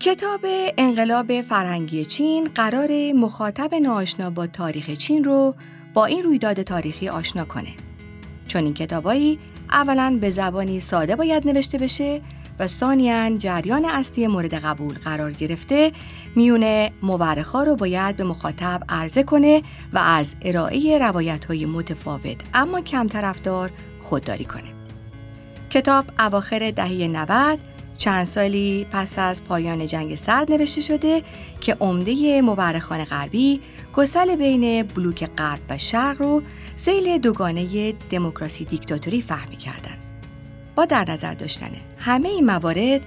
کتاب انقلاب فرهنگی چین قرار مخاطب ناآشنا با تاریخ چین رو با این رویداد تاریخی آشنا کنه. چون این کتابایی اولا به زبانی ساده باید نوشته بشه و ثانیاً جریان اصلی مورد قبول قرار گرفته میون مورخا رو باید به مخاطب عرضه کنه و از ارائه روایت های متفاوت اما کم طرفدار خودداری کنه. کتاب اواخر دهه 90 چند سالی پس از پایان جنگ سرد نوشته شده که عمده مورخان غربی گسل بین بلوک غرب و شرق رو سیل دوگانه دموکراسی دیکتاتوری فهمی کردند. با در نظر داشتن همه این موارد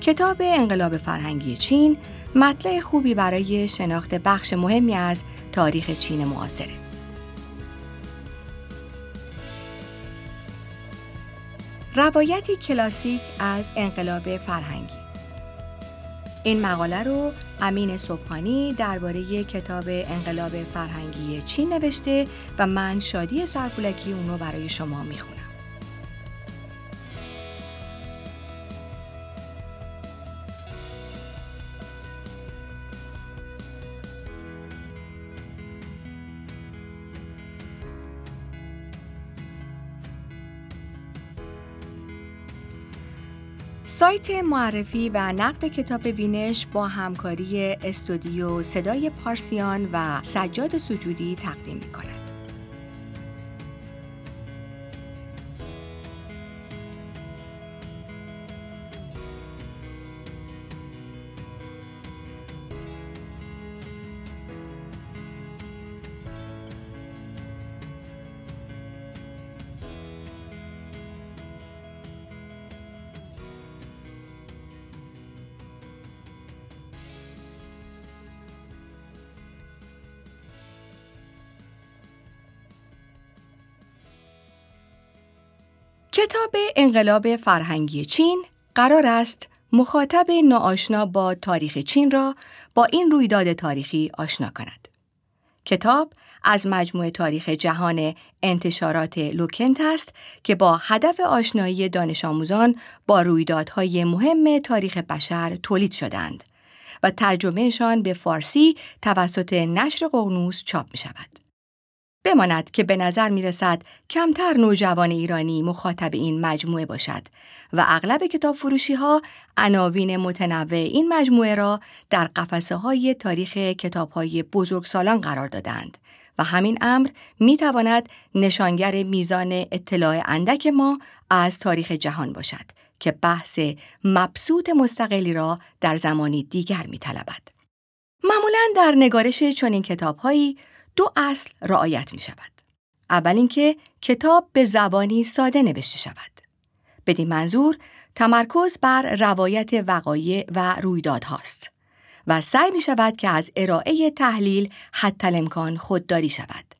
کتاب انقلاب فرهنگی چین مطلع خوبی برای شناخت بخش مهمی از تاریخ چین معاصره. روایتی کلاسیک از انقلاب فرهنگی این مقاله رو امین صبحانی درباره کتاب انقلاب فرهنگی چین نوشته و من شادی سرپولکی اونو برای شما می‌خونم. سایت معرفی و نقد کتاب وینش با همکاری استودیو صدای پارسیان و سجاد سجودی تقدیم می کند. کتاب انقلاب فرهنگی چین قرار است مخاطب ناآشنا با تاریخ چین را با این رویداد تاریخی آشنا کند. کتاب از مجموعه تاریخ جهان انتشارات لوکنت است که با هدف آشنایی دانش آموزان با رویدادهای مهم تاریخ بشر تولید شدند و ترجمهشان به فارسی توسط نشر قغنوس چاپ می شود. بماند که به نظر می رسد کمتر نوجوان ایرانی مخاطب این مجموعه باشد و اغلب کتاب فروشی ها عناوین متنوع این مجموعه را در قفسه های تاریخ کتاب های بزرگسالان قرار دادند و همین امر می تواند نشانگر میزان اطلاع اندک ما از تاریخ جهان باشد که بحث مبسوط مستقلی را در زمانی دیگر می طلبد. معمولا در نگارش چنین کتابهایی دو اصل رعایت می شود. اول اینکه کتاب به زبانی ساده نوشته شود. بدین منظور تمرکز بر روایت وقایع و رویدادهاست و سعی می شود که از ارائه تحلیل حتی امکان خودداری شود.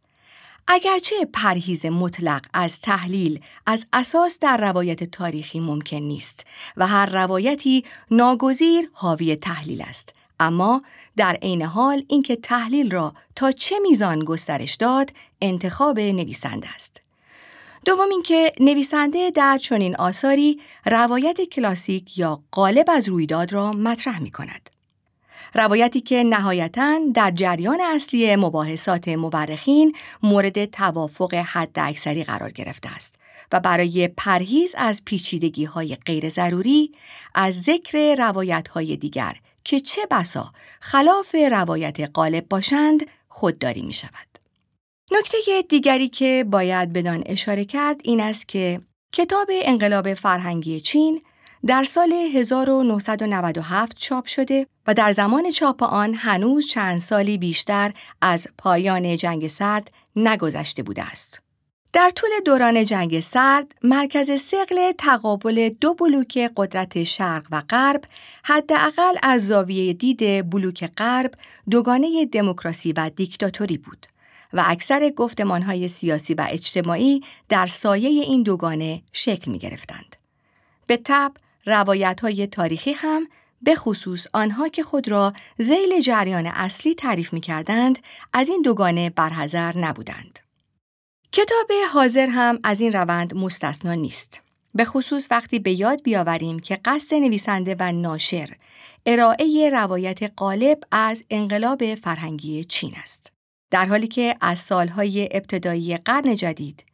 اگرچه پرهیز مطلق از تحلیل از اساس در روایت تاریخی ممکن نیست و هر روایتی ناگزیر حاوی تحلیل است اما در عین حال اینکه تحلیل را تا چه میزان گسترش داد انتخاب نویسنده است. دوم اینکه نویسنده در چنین آثاری روایت کلاسیک یا غالب از رویداد را مطرح می کند. روایتی که نهایتا در جریان اصلی مباحثات مورخین مورد توافق حد اکثری قرار گرفته است و برای پرهیز از پیچیدگی های غیر ضروری از ذکر روایت های دیگر که چه بسا خلاف روایت غالب باشند خودداری می شود. نکته دیگری که باید بدان اشاره کرد این است که کتاب انقلاب فرهنگی چین در سال 1997 چاپ شده و در زمان چاپ آن هنوز چند سالی بیشتر از پایان جنگ سرد نگذشته بوده است. در طول دوران جنگ سرد، مرکز سقل تقابل دو بلوک قدرت شرق و غرب حداقل از زاویه دید بلوک غرب دوگانه دموکراسی و دیکتاتوری بود و اکثر گفتمانهای سیاسی و اجتماعی در سایه این دوگانه شکل می گرفتند. به طب روایت های تاریخی هم به خصوص آنها که خود را زیل جریان اصلی تعریف می کردند از این دوگانه برحضر نبودند. کتاب حاضر هم از این روند مستثنا نیست. به خصوص وقتی به یاد بیاوریم که قصد نویسنده و ناشر ارائه روایت غالب از انقلاب فرهنگی چین است. در حالی که از سالهای ابتدایی قرن جدید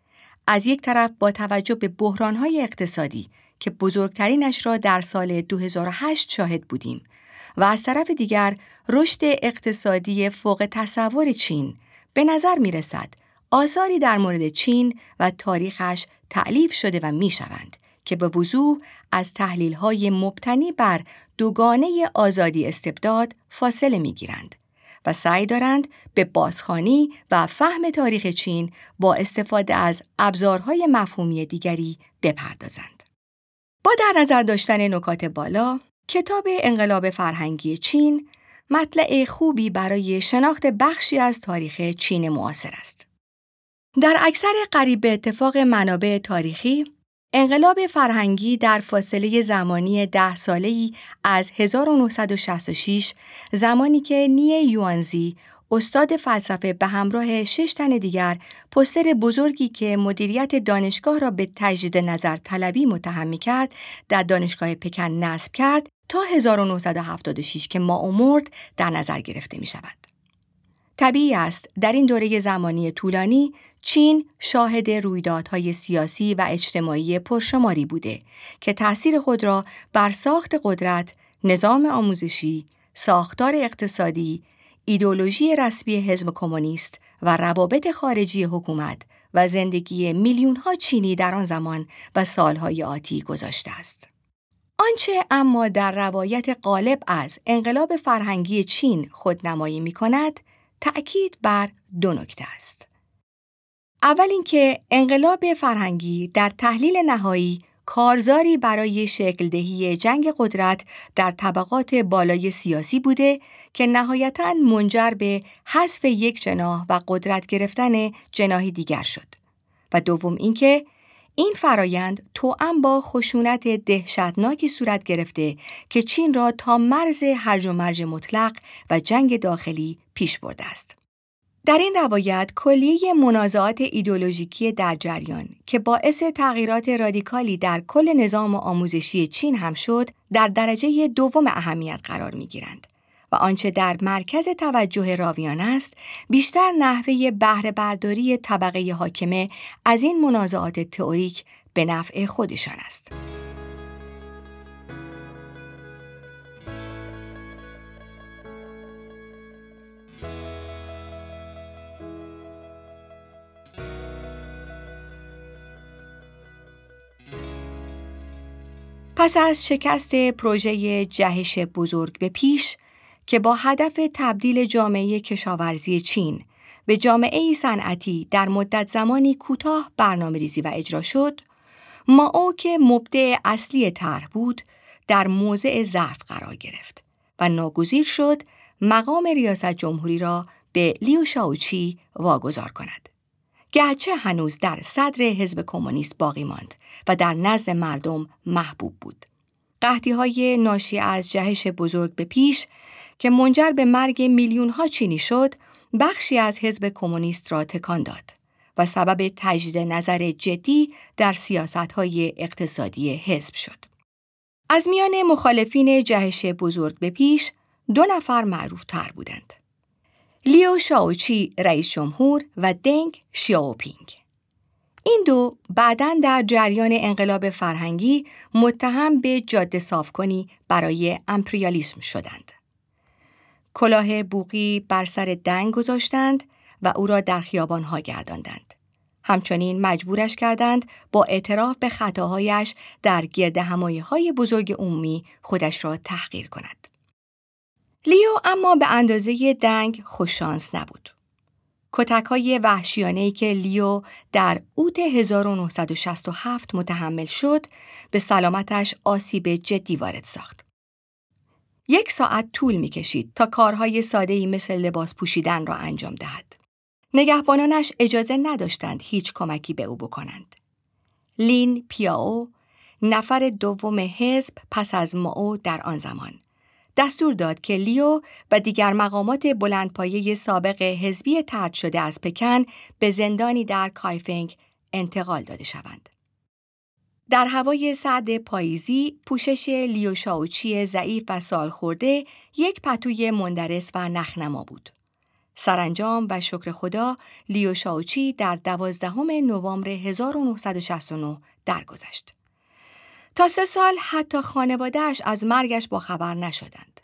از یک طرف با توجه به بحرانهای اقتصادی که بزرگترینش را در سال 2008 شاهد بودیم و از طرف دیگر رشد اقتصادی فوق تصور چین به نظر می رسد آثاری در مورد چین و تاریخش تعلیف شده و می شوند که به وضوح از تحلیل های مبتنی بر دوگانه آزادی استبداد فاصله می گیرند و سعی دارند به بازخانی و فهم تاریخ چین با استفاده از ابزارهای مفهومی دیگری بپردازند. با در نظر داشتن نکات بالا، کتاب انقلاب فرهنگی چین مطلع خوبی برای شناخت بخشی از تاریخ چین معاصر است. در اکثر قریب به اتفاق منابع تاریخی، انقلاب فرهنگی در فاصله زمانی ده ساله‌ای از 1966 زمانی که نیه یوانزی استاد فلسفه به همراه شش تن دیگر پستر بزرگی که مدیریت دانشگاه را به تجدید نظر طلبی متهم کرد در دانشگاه پکن نصب کرد تا 1976 که ما مرد در نظر گرفته می شود. طبیعی است در این دوره زمانی طولانی چین شاهد رویدادهای سیاسی و اجتماعی پرشماری بوده که تأثیر خود را بر ساخت قدرت، نظام آموزشی، ساختار اقتصادی، ایدولوژی رسمی حزب کمونیست و روابط خارجی حکومت و زندگی میلیون ها چینی در آن زمان و سالهای آتی گذاشته است. آنچه اما در روایت غالب از انقلاب فرهنگی چین خودنمایی می کند، تأکید بر دو نکته است. اول اینکه انقلاب فرهنگی در تحلیل نهایی کارزاری برای شکلدهی جنگ قدرت در طبقات بالای سیاسی بوده که نهایتا منجر به حذف یک جناح و قدرت گرفتن جناحی دیگر شد. و دوم اینکه این فرایند توأم با خشونت دهشتناکی صورت گرفته که چین را تا مرز هرج و مرج مطلق و جنگ داخلی پیش برده است. در این روایت کلیه منازعات ایدولوژیکی در جریان که باعث تغییرات رادیکالی در کل نظام آموزشی چین هم شد در درجه دوم اهمیت قرار می گیرند آنچه در مرکز توجه راویان است بیشتر نحوه بهره برداری طبقه حاکمه از این منازعات تئوریک به نفع خودشان است. پس از شکست پروژه جهش بزرگ به پیش که با هدف تبدیل جامعه کشاورزی چین به جامعه صنعتی در مدت زمانی کوتاه برنامه ریزی و اجرا شد، ماو که مبدع اصلی طرح بود، در موضع ضعف قرار گرفت و ناگزیر شد مقام ریاست جمهوری را به لیو شاوچی واگذار کند. گرچه هنوز در صدر حزب کمونیست باقی ماند و در نزد مردم محبوب بود. قهدی ناشی از جهش بزرگ به پیش که منجر به مرگ میلیون ها چینی شد، بخشی از حزب کمونیست را تکان داد و سبب تجدید نظر جدی در سیاست های اقتصادی حزب شد. از میان مخالفین جهش بزرگ به پیش، دو نفر معروف تر بودند. لیو شاوچی رئیس جمهور و دنگ شیاوپینگ. این دو بعدا در جریان انقلاب فرهنگی متهم به جاده صاف کنی برای امپریالیسم شدند. کلاه بوقی بر سر دنگ گذاشتند و او را در خیابانها گرداندند. همچنین مجبورش کردند با اعتراف به خطاهایش در گرد همایی های بزرگ عمومی خودش را تحقیر کند. لیو اما به اندازه دنگ خوششانس نبود. کتک های وحشیانه که لیو در اوت 1967 متحمل شد به سلامتش آسیب جدی وارد ساخت. یک ساعت طول می کشید تا کارهای ساده مثل لباس پوشیدن را انجام دهد. نگهبانانش اجازه نداشتند هیچ کمکی به او بکنند. لین پیاو نفر دوم حزب پس از ماو در آن زمان دستور داد که لیو و دیگر مقامات بلندپایه سابق حزبی ترد شده از پکن به زندانی در کایفنگ انتقال داده شوند. در هوای سرد پاییزی پوشش لیوشاوچی ضعیف و سال خورده یک پتوی مندرس و نخنما بود. سرانجام و شکر خدا لیوشاوچی در دوازدهم نوامبر 1969 درگذشت. تا سه سال حتی خانوادهش از مرگش با خبر نشدند.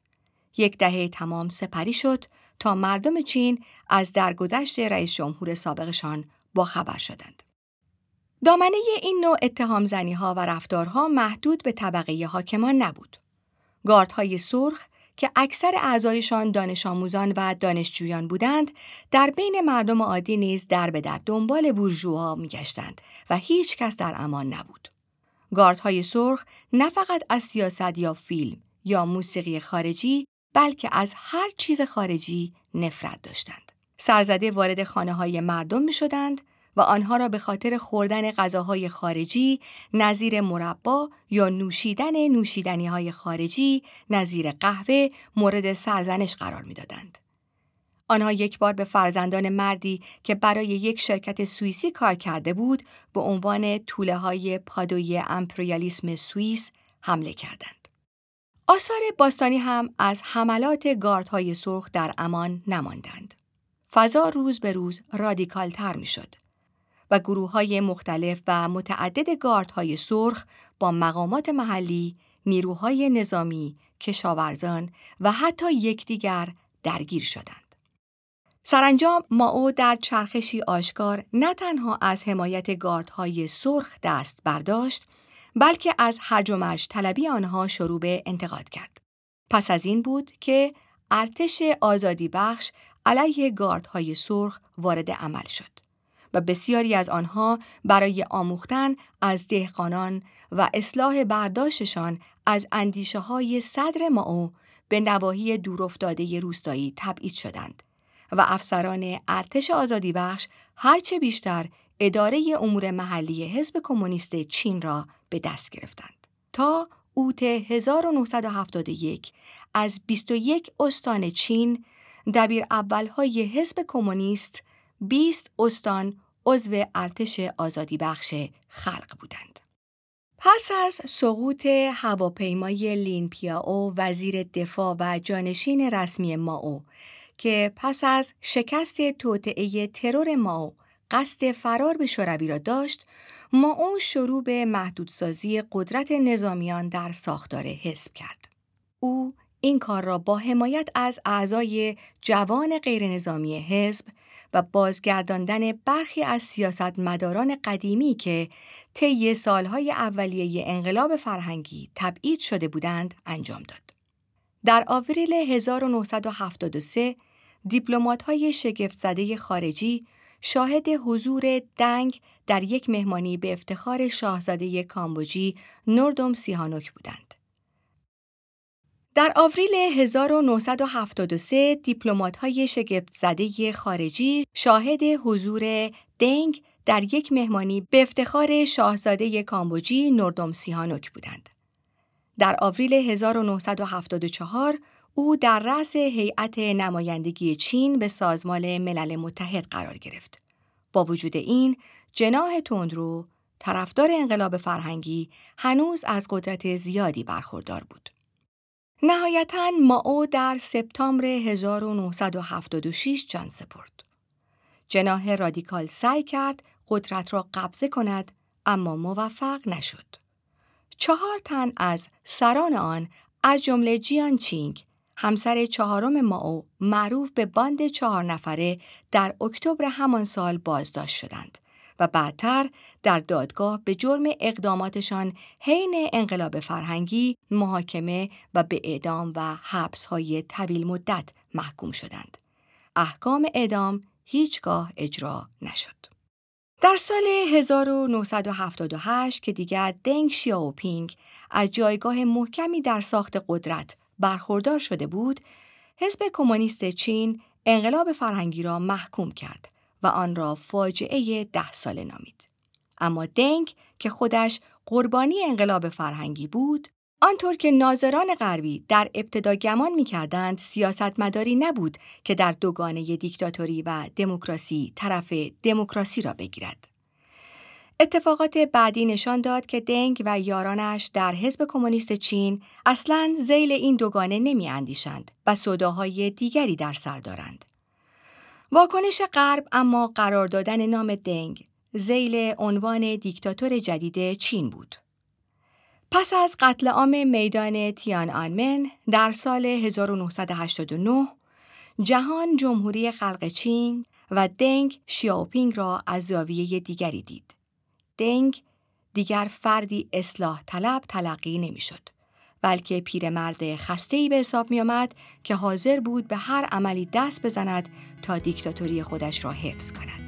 یک دهه تمام سپری شد تا مردم چین از درگذشت رئیس جمهور سابقشان با خبر شدند. دامنه این نوع اتهام زنی ها و رفتارها محدود به طبقه حاکمان نبود. گاردهای سرخ که اکثر اعضایشان دانش آموزان و دانشجویان بودند، در بین مردم عادی نیز در به در دنبال بورژوا میگشتند و هیچ کس در امان نبود. گاردهای سرخ نه فقط از سیاست یا فیلم یا موسیقی خارجی بلکه از هر چیز خارجی نفرت داشتند. سرزده وارد خانه های مردم می شدند و آنها را به خاطر خوردن غذاهای خارجی نظیر مربا یا نوشیدن نوشیدنی های خارجی نظیر قهوه مورد سرزنش قرار می‌دادند. آنها یک بار به فرزندان مردی که برای یک شرکت سوئیسی کار کرده بود به عنوان طوله های پادوی امپریالیسم سوئیس حمله کردند. آثار باستانی هم از حملات گاردهای سرخ در امان نماندند. فضا روز به روز رادیکال تر می شد. و گروه های مختلف و متعدد گاردهای سرخ با مقامات محلی، نیروهای نظامی، کشاورزان و حتی یکدیگر درگیر شدند. سرانجام ماو در چرخشی آشکار نه تنها از حمایت گاردهای سرخ دست برداشت، بلکه از هرج و طلبی آنها شروع به انتقاد کرد. پس از این بود که ارتش آزادی بخش علیه گاردهای سرخ وارد عمل شد. و بسیاری از آنها برای آموختن از دهقانان و اصلاح برداشتشان از اندیشه های صدر ماو به نواحی دورافتاده روستایی تبعید شدند و افسران ارتش آزادی بخش هرچه بیشتر اداره امور محلی حزب کمونیست چین را به دست گرفتند. تا اوت 1971 از 21 استان چین دبیر اولهای حزب کمونیست 20 استان عضو ارتش آزادی بخش خلق بودند. پس از سقوط هواپیمای لینپیاو وزیر دفاع و جانشین رسمی ماو که پس از شکست توطعه ترور ماو قصد فرار به شوروی را داشت، ماو شروع به محدودسازی قدرت نظامیان در ساختار حزب کرد. او این کار را با حمایت از اعضای جوان غیرنظامی حزب و بازگرداندن برخی از سیاستمداران قدیمی که طی سالهای اولیه انقلاب فرهنگی تبعید شده بودند انجام داد. در آوریل 1973 های شگفت زده خارجی شاهد حضور دنگ در یک مهمانی به افتخار شاهزاده کامبوجی نوردوم سیهانوک بودند. در آوریل 1973 دیپلمات‌های شگفت زده خارجی شاهد حضور دنگ در یک مهمانی به افتخار شاهزاده کامبوجی نوردوم سیهانوک بودند. در آوریل 1974 او در رأس هیئت نمایندگی چین به سازمان ملل متحد قرار گرفت. با وجود این، جناح تندرو، طرفدار انقلاب فرهنگی، هنوز از قدرت زیادی برخوردار بود. نهایتا ماو در سپتامبر 1976 جان سپرد. جناح رادیکال سعی کرد قدرت را قبضه کند اما موفق نشد. چهار تن از سران آن از جمله جیانگ چینگ همسر چهارم مائو معروف به باند چهار نفره در اکتبر همان سال بازداشت شدند و بعدتر در دادگاه به جرم اقداماتشان حین انقلاب فرهنگی محاکمه و به اعدام و های طویل مدت محکوم شدند. احکام اعدام هیچگاه اجرا نشد. در سال 1978 که دیگر دنگ شیاوپینگ از جایگاه محکمی در ساخت قدرت برخوردار شده بود، حزب کمونیست چین انقلاب فرهنگی را محکوم کرد و آن را فاجعه ده ساله نامید. اما دنگ که خودش قربانی انقلاب فرهنگی بود، آنطور که ناظران غربی در ابتدا گمان می کردند سیاستمداری نبود که در دوگانه دیکتاتوری و دموکراسی طرف دموکراسی را بگیرد. اتفاقات بعدی نشان داد که دنگ و یارانش در حزب کمونیست چین اصلاً زیل این دوگانه نمی اندیشند و صداهای دیگری در سر دارند. واکنش غرب اما قرار دادن نام دنگ زیل عنوان دیکتاتور جدید چین بود. پس از قتل عام میدان تیان آنمن در سال 1989 جهان جمهوری خلق چین و دنگ شیاوپینگ را از زاویه دیگری دید. دنگ دیگر فردی اصلاح طلب تلقی نمی‌شد. بلکه پیرمرد خسته‌ای به حساب می آمد که حاضر بود به هر عملی دست بزند تا دیکتاتوری خودش را حفظ کند.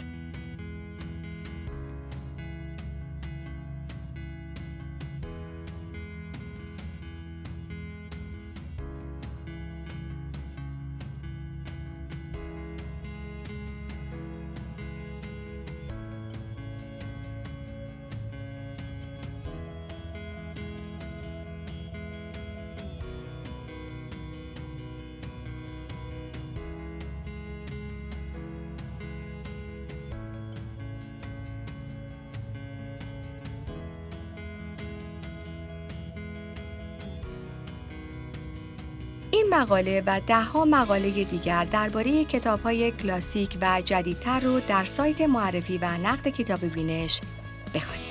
این مقاله و دهها مقاله دیگر درباره کتاب‌های کلاسیک و جدیدتر رو در سایت معرفی و نقد کتاب بینش بخوانید.